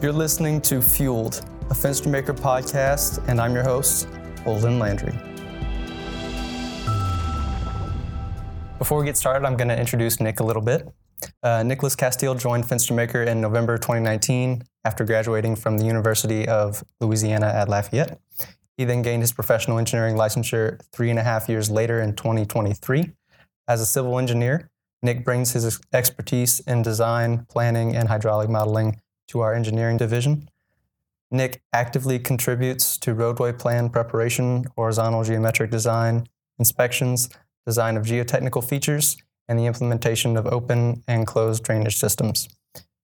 You're listening to Fueled, a Fenstermaker podcast, and I'm your host, Holden Landry. Before we get started, I'm going to introduce Nick a little bit. Uh, Nicholas Castille joined Fenstermaker in November 2019 after graduating from the University of Louisiana at Lafayette. He then gained his professional engineering licensure three and a half years later in 2023. As a civil engineer, Nick brings his expertise in design, planning, and hydraulic modeling to our engineering division. Nick actively contributes to roadway plan preparation, horizontal geometric design, inspections, design of geotechnical features, and the implementation of open and closed drainage systems.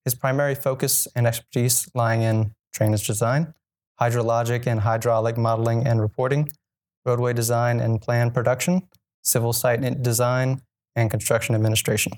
His primary focus and expertise lying in drainage design, hydrologic and hydraulic modeling and reporting, roadway design and plan production, civil site design, and construction administration.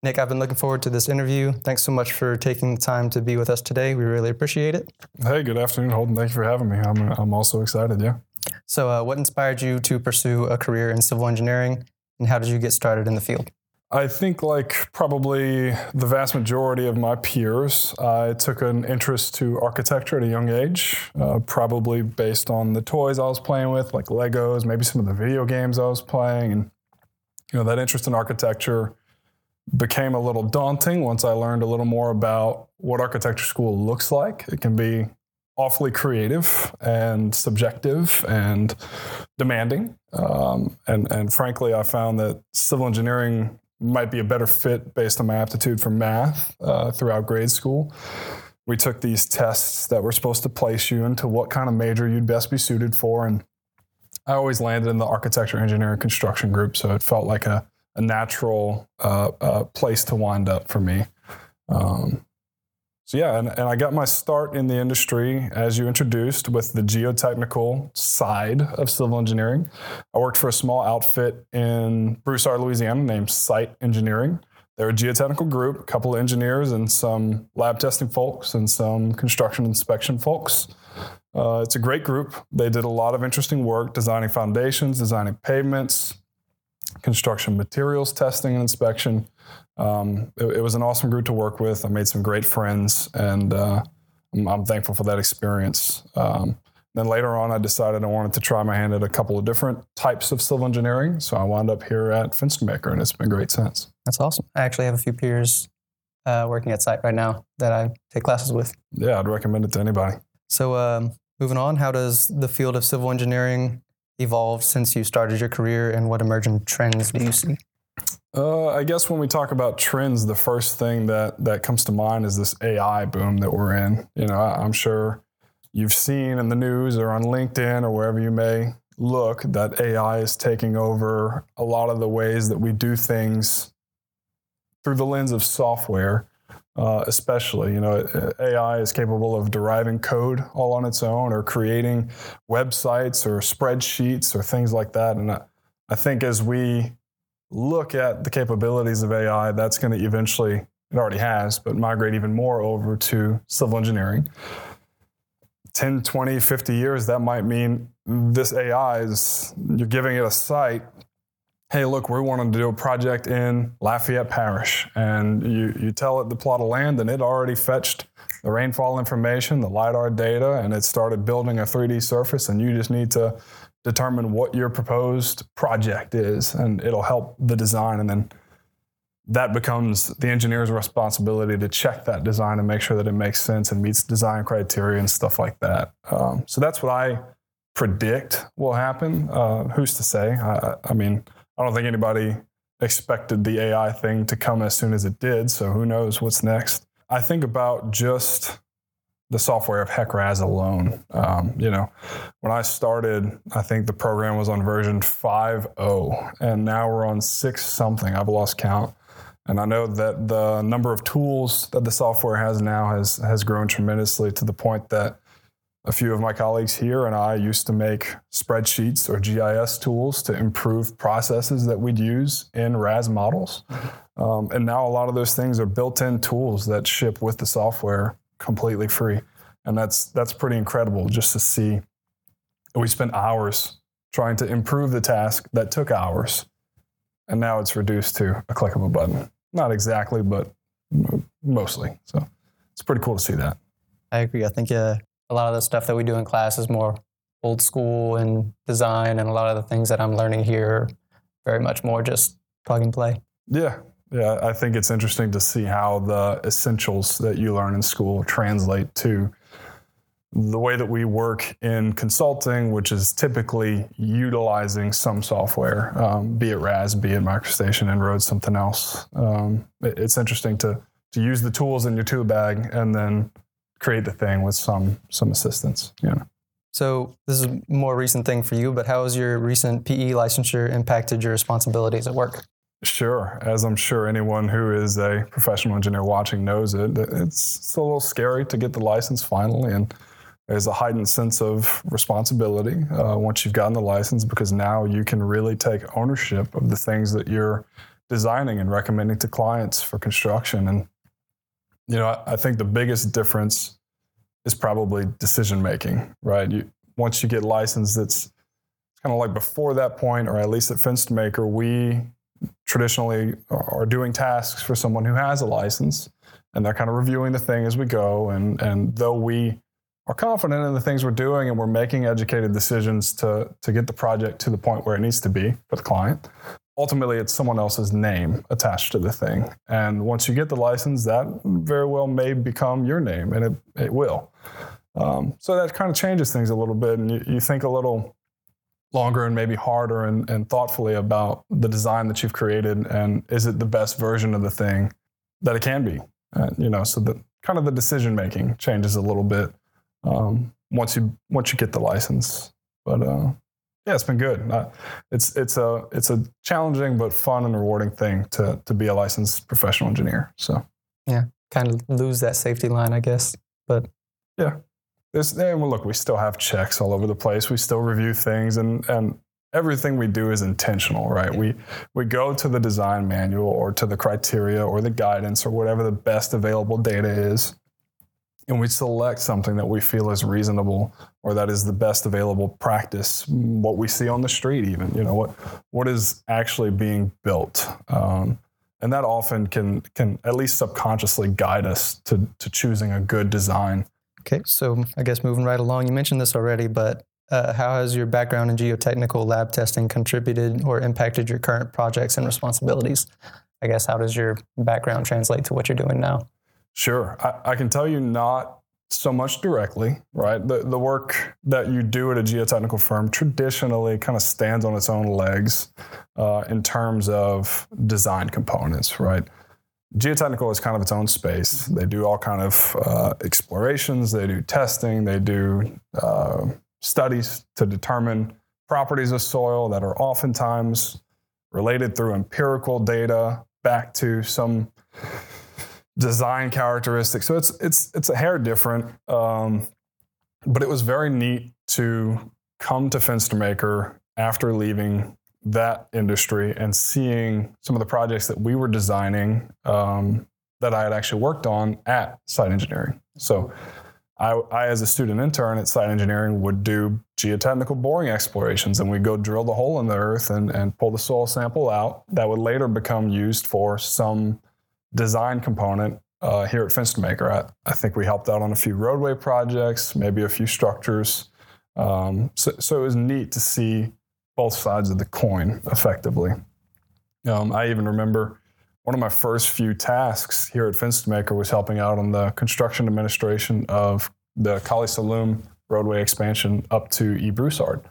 Nick, I've been looking forward to this interview. Thanks so much for taking the time to be with us today. We really appreciate it. Hey, good afternoon, Holden. Thank you for having me. I'm, I'm also excited, yeah. So, uh, what inspired you to pursue a career in civil engineering, and how did you get started in the field? I think, like probably the vast majority of my peers, I took an interest to architecture at a young age, uh, probably based on the toys I was playing with, like Legos, maybe some of the video games I was playing. And, you know, that interest in architecture became a little daunting once I learned a little more about what architecture school looks like. It can be awfully creative and subjective and demanding. Um, and, and frankly, I found that civil engineering might be a better fit based on my aptitude for math uh, throughout grade school. We took these tests that were supposed to place you into what kind of major you'd best be suited for. And I always landed in the architecture, engineering, construction group. So it felt like a, a natural uh, uh, place to wind up for me. Um, so yeah, and, and I got my start in the industry as you introduced with the geotechnical side of civil engineering. I worked for a small outfit in Broussard, Louisiana named Site Engineering. They're a geotechnical group, a couple of engineers and some lab testing folks and some construction inspection folks. Uh, it's a great group. They did a lot of interesting work designing foundations, designing pavements, construction materials testing and inspection. Um, it, it, was an awesome group to work with. I made some great friends, and uh, I'm, I'm, thankful for that experience. Um, then later on, I decided I wanted to try my hand at a couple of different types of civil engineering. So I wound up here at Fenstermaker, and it's been great since. That's awesome. I actually have a few peers uh, working at site right now that I take classes with. Yeah, I'd recommend it to anybody. So, um, moving on, how does the field of civil engineering evolve since you started your career, and what emerging trends do you see? Uh, I guess when we talk about trends, the first thing that that comes to mind is this AI boom that we're in. You know, I, I'm sure you've seen in the news or on LinkedIn or wherever you may look that AI is taking over a lot of the ways that we do things through the lens of software, uh, especially. You know, AI is capable of deriving code all on its own or creating websites or spreadsheets or things like that. And I, I think as we look at the capabilities of AI, that's going to eventually, it already has, but migrate even more over to civil engineering. 10, 20, 50 years, that might mean this AI is, you're giving it a site. Hey, look, we wanted to do a project in Lafayette Parish. And you, you tell it the plot of land, and it already fetched the rainfall information, the LIDAR data, and it started building a 3D surface. And you just need to determine what your proposed project is, and it'll help the design. And then that becomes the engineer's responsibility to check that design and make sure that it makes sense and meets design criteria and stuff like that. Um, so that's what I predict will happen. Uh, who's to say? I, I mean, I don't think anybody expected the AI thing to come as soon as it did. So who knows what's next? I think about just the software of HEC-RAS alone. Um, you know, when I started, I think the program was on version 5.0, and now we're on 6 something. I've lost count. And I know that the number of tools that the software has now has, has grown tremendously to the point that a few of my colleagues here and I used to make spreadsheets or GIS tools to improve processes that we'd use in RAS models. Um, and now a lot of those things are built in tools that ship with the software completely free. And that's that's pretty incredible just to see. We spent hours trying to improve the task that took hours. And now it's reduced to a click of a button. Not exactly, but mostly. So it's pretty cool to see that. I agree. I think uh, a lot of the stuff that we do in class is more old school and design, and a lot of the things that I'm learning here very much more just plug and play. Yeah, yeah. I think it's interesting to see how the essentials that you learn in school translate to the way that we work in consulting, which is typically utilizing some software, um, be it RAS, be it MicroStation, Inroad, something else. Um, it, it's interesting to to use the tools in your tool bag and then create the thing with some some assistance. You know. So this is a more recent thing for you, but how has your recent PE licensure impacted your responsibilities at work? Sure, as I'm sure anyone who is a professional engineer watching knows it, it's, it's a little scary to get the license finally and there's a heightened sense of responsibility uh, once you've gotten the license because now you can really take ownership of the things that you're designing and recommending to clients for construction. And, you know, I, I think the biggest difference is probably decision making, right? You, once you get licensed, it's kind of like before that point, or at least at Fenstermaker, we traditionally are doing tasks for someone who has a license and they're kind of reviewing the thing as we go. And, and though we are confident in the things we're doing and we're making educated decisions to, to get the project to the point where it needs to be for the client. Ultimately, it's someone else's name attached to the thing. And once you get the license, that very well may become your name, and it, it will. Um, so that kind of changes things a little bit, and you, you think a little longer and maybe harder and, and thoughtfully about the design that you've created and is it the best version of the thing that it can be uh, you know so the kind of the decision making changes a little bit um, once you once you get the license. But uh, yeah, it's been good. Uh, it's it's a it's a challenging but fun and rewarding thing to to be a licensed professional engineer. So yeah, kind of lose that safety line, I guess. But yeah, there's and well, look, we still have checks all over the place. We still review things, and and everything we do is intentional, right? We we go to the design manual or to the criteria or the guidance or whatever the best available data is and we select something that we feel is reasonable or that is the best available practice what we see on the street even you know what what is actually being built. Um, and that often can can at least subconsciously guide us to to choosing a good design. Okay so i guess moving right along you mentioned this already but uh, how has your background in geotechnical lab testing contributed or impacted your current projects and responsibilities? I guess how does your background translate to what you're doing now Sure. I, I, can tell you not so much directly, right? The, the work that you do at a geotechnical firm traditionally kind of stands on its own legs uh, in terms of design components, right? Geotechnical is kind of its own space. They do all kind of uh, explorations, they do testing, they do uh, studies to determine properties of soil that are oftentimes related through empirical data back to some design characteristics. So it's it's it's a hair different, um, but it was very neat to come to Fenstermaker after leaving that industry and seeing some of the projects that we were designing um, that I had actually worked on at Site Engineering. So. I, I, as a student intern at site engineering, would do geotechnical boring explorations and we'd go drill the hole in the earth and, and pull the soil sample out that would later become used for some design component uh, here at Fenstermaker. I, I, think we helped out on a few roadway projects, maybe a few structures. Um, so, so, it was neat to see both sides of the coin effectively. Um, I even remember one of my first few tasks here at Fenstermaker was helping out on the construction administration of the Kaliste Saloom roadway expansion up to E. Broussard.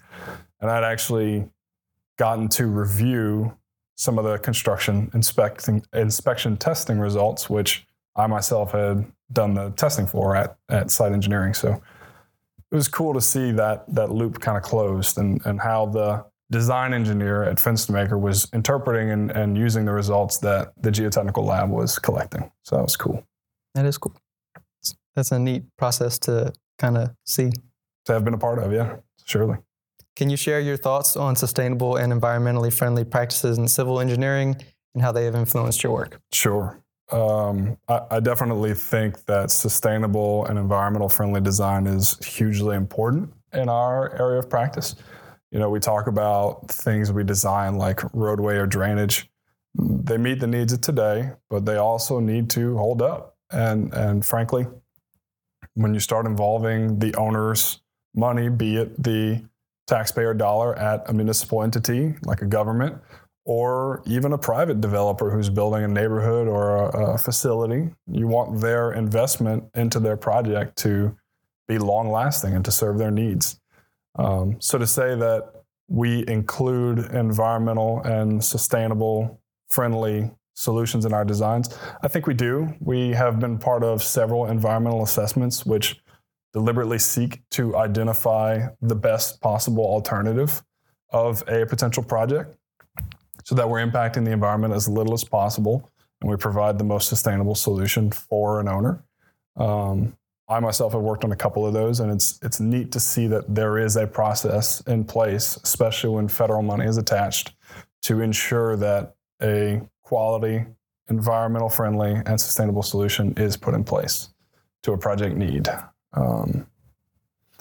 And I'd actually gotten to review some of the construction inspecting, inspection testing results, which I myself had done the testing for at, at site engineering. So it was cool to see that that loop kind of closed and, and how the design engineer at Fenstermaker was interpreting and, and using the results that the geotechnical lab was collecting. So that was cool. That is cool. That's a neat process to kind of see. To have been a part of, yeah, surely. Can you share your thoughts on sustainable and environmentally friendly practices in civil engineering and how they have influenced your work? Sure. Um, I, I, definitely think that sustainable and environmental friendly design is hugely important in our area of practice. You know, we talk about things we design like roadway or drainage. They meet the needs of today, but they also need to hold up. And and frankly, when you start involving the owner's money, be it the taxpayer dollar at a municipal entity like a government, or even a private developer who's building a neighborhood or a, a facility, you want their investment into their project to be long lasting and to serve their needs. Um, so to say that we include environmental and sustainable friendly solutions in our designs, I think we do. We have been part of several environmental assessments which deliberately seek to identify the best possible alternative of a potential project so that we're impacting the environment as little as possible and we provide the most sustainable solution for an owner. Um, I myself have worked on a couple of those, and it's it's neat to see that there is a process in place, especially when federal money is attached, to ensure that a quality, environmental friendly, and sustainable solution is put in place to a project need. Um,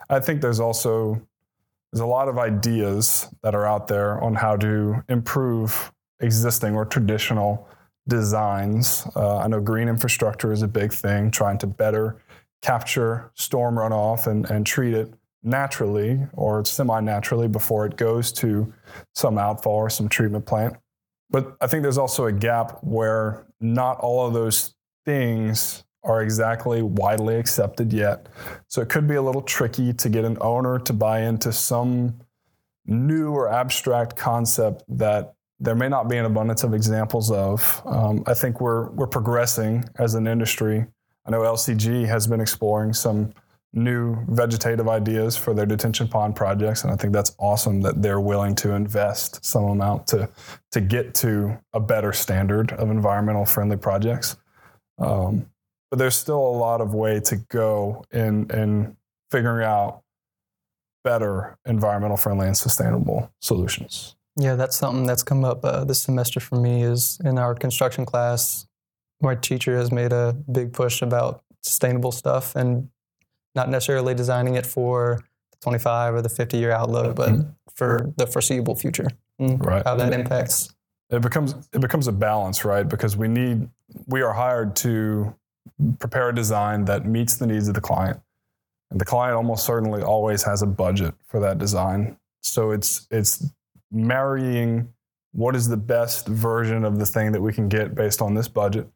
I think there's also there's a lot of ideas that are out there on how to improve existing or traditional designs. Uh, I know green infrastructure is a big thing, trying to better capture storm runoff and, and treat it naturally or semi naturally before it goes to some outfall or some treatment plant. But I think there's also a gap where not all of those things are exactly widely accepted yet. So it could be a little tricky to get an owner to buy into some new or abstract concept that there may not be an abundance of examples of. Um, I think we're we're progressing as an industry I know LCG has been exploring some new vegetative ideas for their detention pond projects, and I think that's awesome that they're willing to invest some amount to to get to a better standard of environmental friendly projects. Um, but there's still a lot of way to go in in figuring out better environmental friendly and sustainable solutions. Yeah, that's something that's come up uh, this semester for me. Is in our construction class, my teacher has made a big push about sustainable stuff and not necessarily designing it for the 25 or the 50 year outlook, but mm-hmm. for the foreseeable future. Right. How that impacts. It becomes it becomes a balance, right? Because we need we are hired to prepare a design that meets the needs of the client. And the client almost certainly always has a budget for that design. So it's it's marrying what is the best version of the thing that we can get based on this budget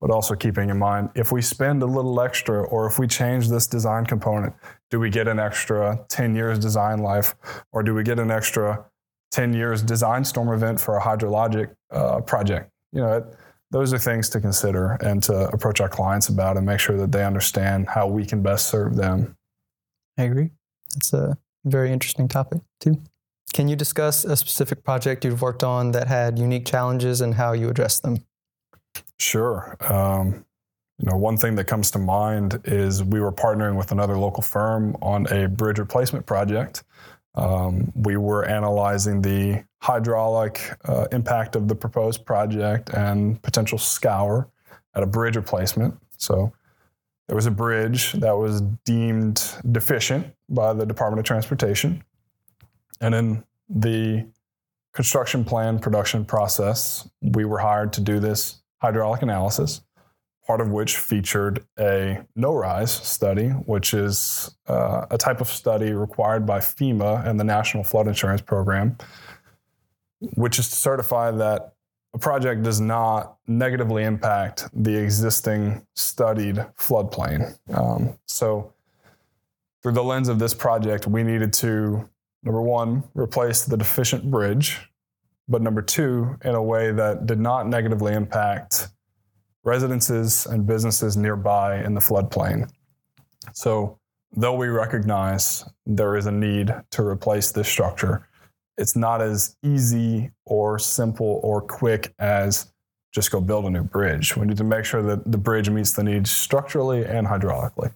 but also keeping in mind if we spend a little extra or if we change this design component, do we get an extra 10 years design life or do we get an extra 10 years design storm event for a hydrologic uh, project? You know, it, those are things to consider and to approach our clients about and make sure that they understand how we can best serve them. I agree. It's a very interesting topic, too. Can you discuss a specific project you've worked on that had unique challenges and how you addressed them? Sure. Um, you know, one thing that comes to mind is we were partnering with another local firm on a bridge replacement project. Um, we were analyzing the hydraulic uh, impact of the proposed project and potential scour at a bridge replacement. So there was a bridge that was deemed deficient by the Department of Transportation. And in the construction plan production process, we were hired to do this hydraulic analysis, part of which featured a no rise study, which is uh, a type of study required by FEMA and the National Flood Insurance Program, which is to certify that a project does not negatively impact the existing studied floodplain. Um, so, through the lens of this project, we needed to, number one, replace the deficient bridge but number two, in a way that did not negatively impact residences and businesses nearby in the floodplain. So, though we recognize there is a need to replace this structure, it's not as easy or simple or quick as just go build a new bridge. We need to make sure that the bridge meets the needs structurally and hydraulically.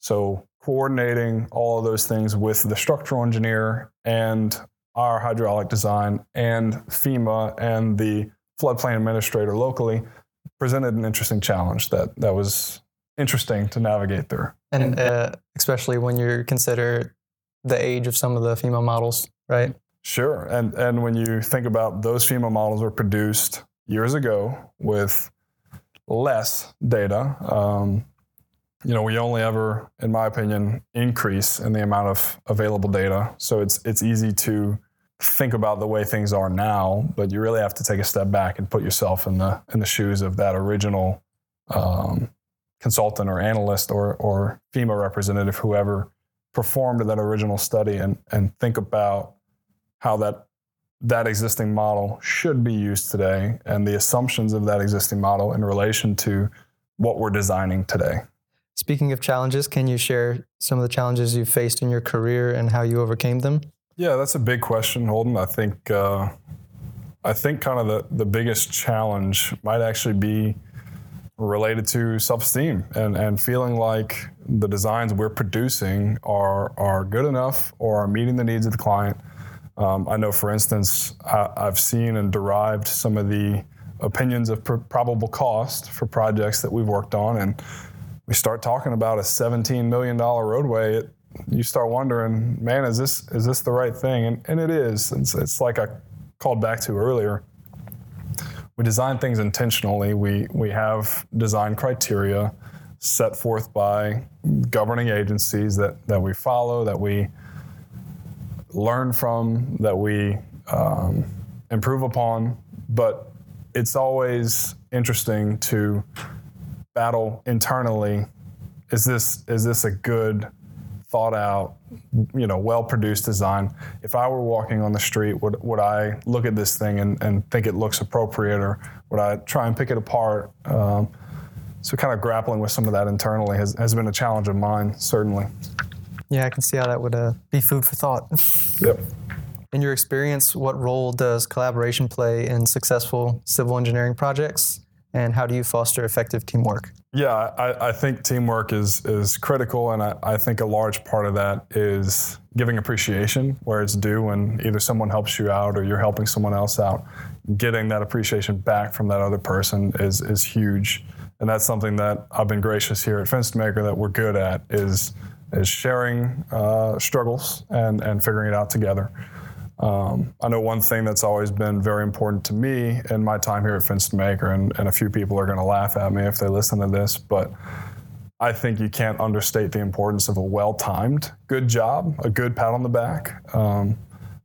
So, coordinating all of those things with the structural engineer and our hydraulic design and FEMA and the floodplain administrator locally presented an interesting challenge that that was interesting to navigate through. And uh, especially when you consider the age of some of the FEMA models, right? Sure. And and when you think about those FEMA models were produced years ago with less data, um, you know, we only ever, in my opinion, increase in the amount of available data. So it's it's easy to think about the way things are now, but you really have to take a step back and put yourself in the in the shoes of that original um, consultant or analyst or or FEMA representative, whoever performed that original study, and and think about how that that existing model should be used today and the assumptions of that existing model in relation to what we're designing today. Speaking of challenges, can you share some of the challenges you faced in your career and how you overcame them? Yeah, that's a big question, Holden. I think uh, I think kind of the, the biggest challenge might actually be related to self-esteem and, and feeling like the designs we're producing are are good enough or are meeting the needs of the client. Um, I know, for instance, I, have seen and derived some of the opinions of pr- probable cost for projects that we've worked on, and we start talking about a $17 million roadway, it, you start wondering, man, is this is this the right thing? And, and it is. It's, it's like I called back to earlier. We design things intentionally. We we have design criteria set forth by governing agencies that that we follow, that we learn from, that we um, improve upon. But it's always interesting to battle internally. Is this is this a good thought out you know well produced design? If i were walking on the street would, would i look at this thing and, and think it looks appropriate or would i try and pick it apart? Um, so kind of grappling with some of that internally has, has been a challenge of mine certainly yeah i can see how that would uh, be food for thought yep in your experience what role does collaboration play in successful civil engineering projects and how do you foster effective teamwork? Yeah, I, I think teamwork is is critical, and I, I, think a large part of that is giving appreciation where it's due when either someone helps you out or you're helping someone else out. Getting that appreciation back from that other person is is huge, and that's something that I've been gracious here at Fenstermaker that we're good at is is sharing uh, struggles and and figuring it out together. Um, I know one thing that's always been very important to me in my time here at Fenstermaker, and, and a few people are going to laugh at me if they listen to this, but I think you can't understate the importance of a well timed good job, a good pat on the back. Um,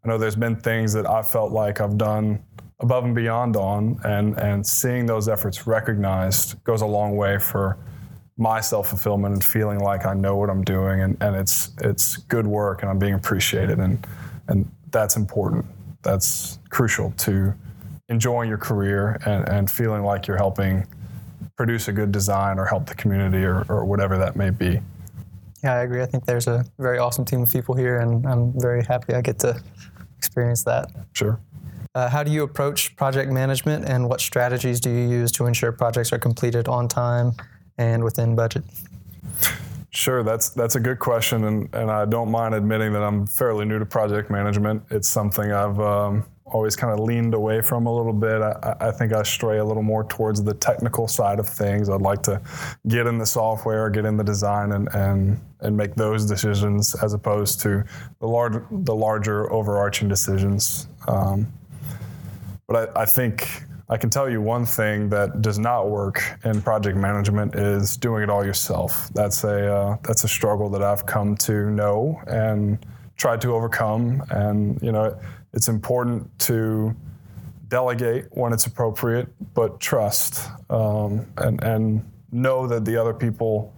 I know there's been things that I felt like I've done above and beyond on, and, and seeing those efforts recognized goes a long way for my self fulfillment and feeling like I know what I'm doing and, and it's it's good work and I'm being appreciated and and that's important. That's crucial to enjoying your career and, and feeling like you're helping produce a good design or help the community or, or whatever that may be. Yeah, I agree. I think there's a very awesome team of people here, and I'm very happy I get to experience that. Sure. Uh, how do you approach project management, and what strategies do you use to ensure projects are completed on time and within budget? Sure, that's that's a good question, and, and I don't mind admitting that I'm fairly new to project management. It's something I've um, always kind of leaned away from a little bit. I, I, think I stray a little more towards the technical side of things. I'd like to get in the software, get in the design, and and, and make those decisions as opposed to the large the larger overarching decisions. Um, but I, I think I can tell you one thing that does not work in project management is doing it all yourself. That's a uh, that's a struggle that I've come to know and try to overcome. And you know, it's important to delegate when it's appropriate, but trust um, and and know that the other people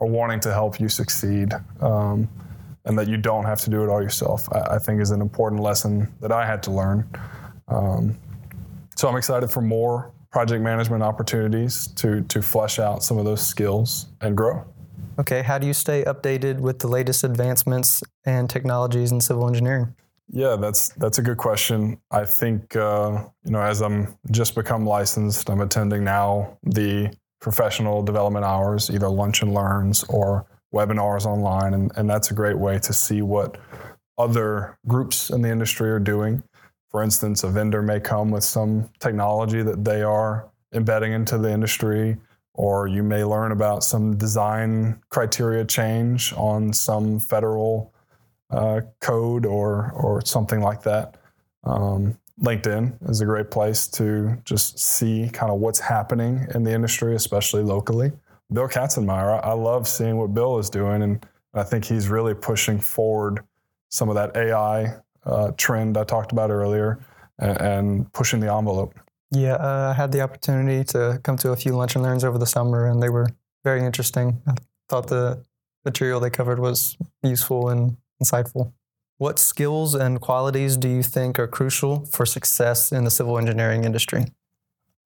are wanting to help you succeed. Um, and that you don't have to do it all yourself, I, I, think is an important lesson that I had to learn. Um, so I'm excited for more project management opportunities to to flesh out some of those skills and grow. Okay, how do you stay updated with the latest advancements and technologies in civil engineering? Yeah, that's that's a good question. I think uh, you know as I'm just become licensed, I'm attending now the professional development hours, either lunch and learns or webinars online, and, and that's a great way to see what other groups in the industry are doing. For instance, a vendor may come with some technology that they are embedding into the industry, or you may learn about some design criteria change on some federal uh, code or or something like that. Um, LinkedIn is a great place to just see kind of what's happening in the industry, especially locally. Bill Katzenmeier. I, I love seeing what Bill is doing, and I think he's really pushing forward some of that AI uh, trend I talked about earlier and, and pushing the envelope. Yeah, uh, I had the opportunity to come to a few lunch and learns over the summer, and they were very interesting. I thought the material they covered was useful and insightful. What skills and qualities do you think are crucial for success in the civil engineering industry?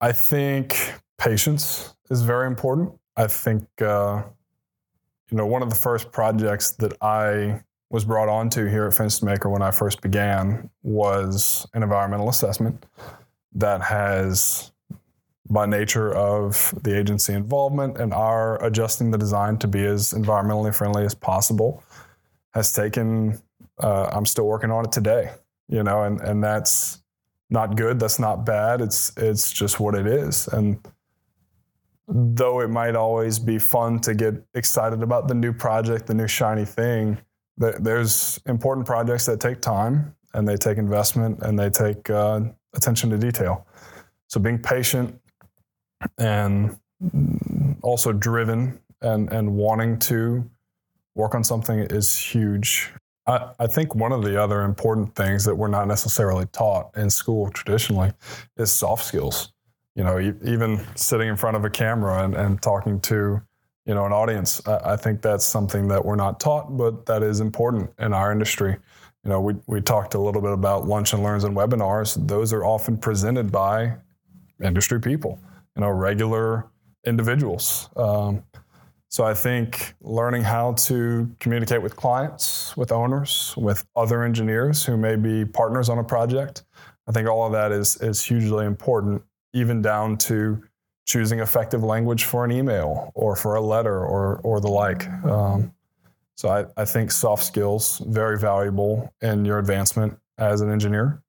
I think patience is very important. I think, uh, you know, one of the first projects that I was brought onto here at Fenstermaker when I first began was an environmental assessment that has, by nature of the agency involvement and our adjusting the design to be as environmentally friendly as possible, has taken. Uh, I'm still working on it today, you know, and and that's not good. That's not bad. It's it's just what it is, and though it might always be fun to get excited about the new project, the new shiny thing, there's important projects that take time and they take investment and they take uh, attention to detail. So being patient and also driven and, and wanting to work on something is huge. I, I think one of the other important things that we're not necessarily taught in school traditionally is soft skills. You know, even sitting in front of a camera and, and talking to you know an audience. I, I think that's something that we're not taught, but that is important in our industry. You know, we, we talked a little bit about lunch and learns and webinars. Those are often presented by industry people, you know, regular individuals. Um, so I think learning how to communicate with clients, with owners, with other engineers who may be partners on a project, I think all of that is is hugely important, even down to choosing effective language for an email or for a letter or, or the like. Um, so I, I think soft skills very valuable in your advancement as an engineer.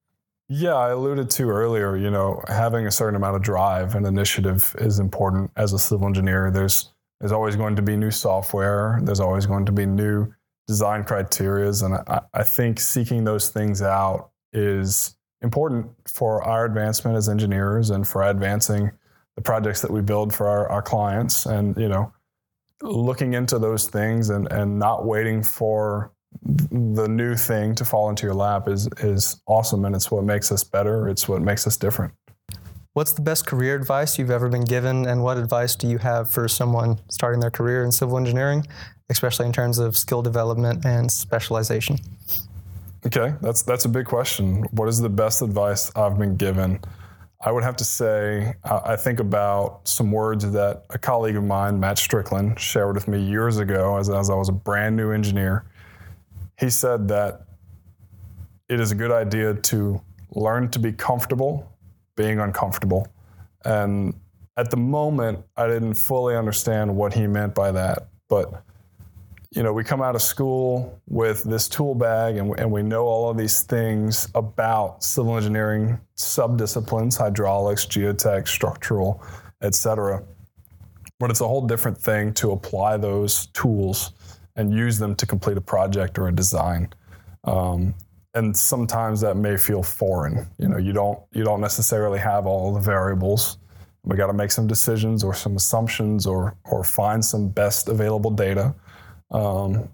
Yeah, I alluded to earlier, you know, having a certain amount of drive and initiative is important as a civil engineer. There's there's always going to be new software, there's always going to be new design criterias. And I, I think seeking those things out is important for our advancement as engineers and for advancing the projects that we build for our, our clients and you know looking into those things and and not waiting for the new thing to fall into your lap is is awesome and it's what makes us better. It's what makes us different. What's the best career advice you've ever been given and what advice do you have for someone starting their career in civil engineering especially in terms of skill development and specialization? Okay that's that's a big question. What is the best advice i've been given I would have to say, I think about some words that a colleague of mine, Matt Strickland, shared with me years ago as, as I was a brand new engineer. He said that it is a good idea to learn to be comfortable being uncomfortable. And at the moment, I didn't fully understand what he meant by that. But you know, we come out of school with this tool bag and, and we know all of these things about civil engineering subdisciplines, hydraulics, geotech, structural, et cetera. But it's a whole different thing to apply those tools and use them to complete a project or a design. Um, and sometimes that may feel foreign. You know, you don't you don't necessarily have all the variables. We got to make some decisions or some assumptions or or find some best available data um,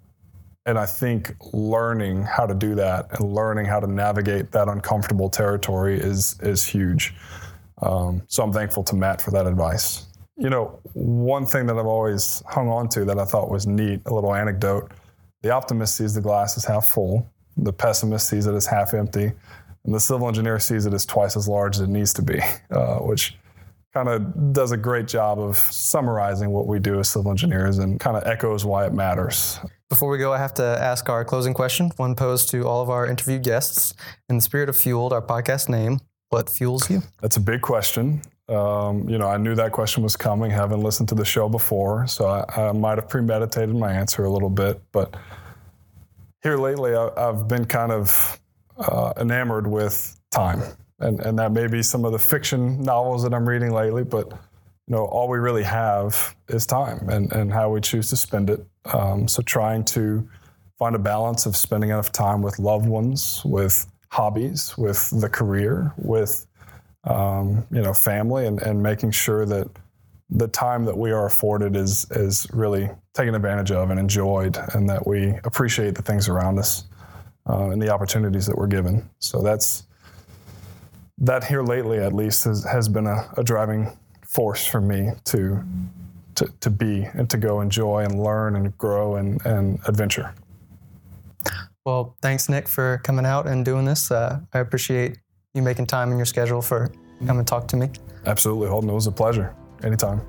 and I think learning how to do that and learning how to navigate that uncomfortable territory is is huge. Um, so I'm thankful to Matt for that advice. You know, one thing that I've always hung on to that I thought was neat, a little anecdote. The optimist sees the glass as half full. The pessimist sees it as half empty, and the civil engineer sees it as twice as large as it needs to be, uh, which kind of does a great job of summarizing what we do as civil engineers and kind of echoes why it matters. Before we go, I have to ask our closing question, one posed to all of our interviewed guests. In the spirit of Fueled, our podcast name, what fuels you? That's a big question. Um, you know, I knew that question was coming, having listened to the show before, so I, I might have premeditated my answer a little bit. But here lately, I, have been kind of uh, enamored with time and and that may be some of the fiction novels that I'm reading lately. But you know, all we really have is time, and and how we choose to spend it. Um, so trying to find a balance of spending enough time with loved ones, with hobbies, with the career, with um, you know family, and and making sure that the time that we are afforded is is really taken advantage of and enjoyed, and that we appreciate the things around us uh, and the opportunities that we're given. So that's that here lately, at least, has, has been a, a driving force for me to, to to be and to go enjoy and learn and grow and, and adventure. Well, thanks, Nick, for coming out and doing this. Uh, I appreciate you making time in your schedule for come and talk to me. Absolutely, Holden. It was a pleasure. Anytime.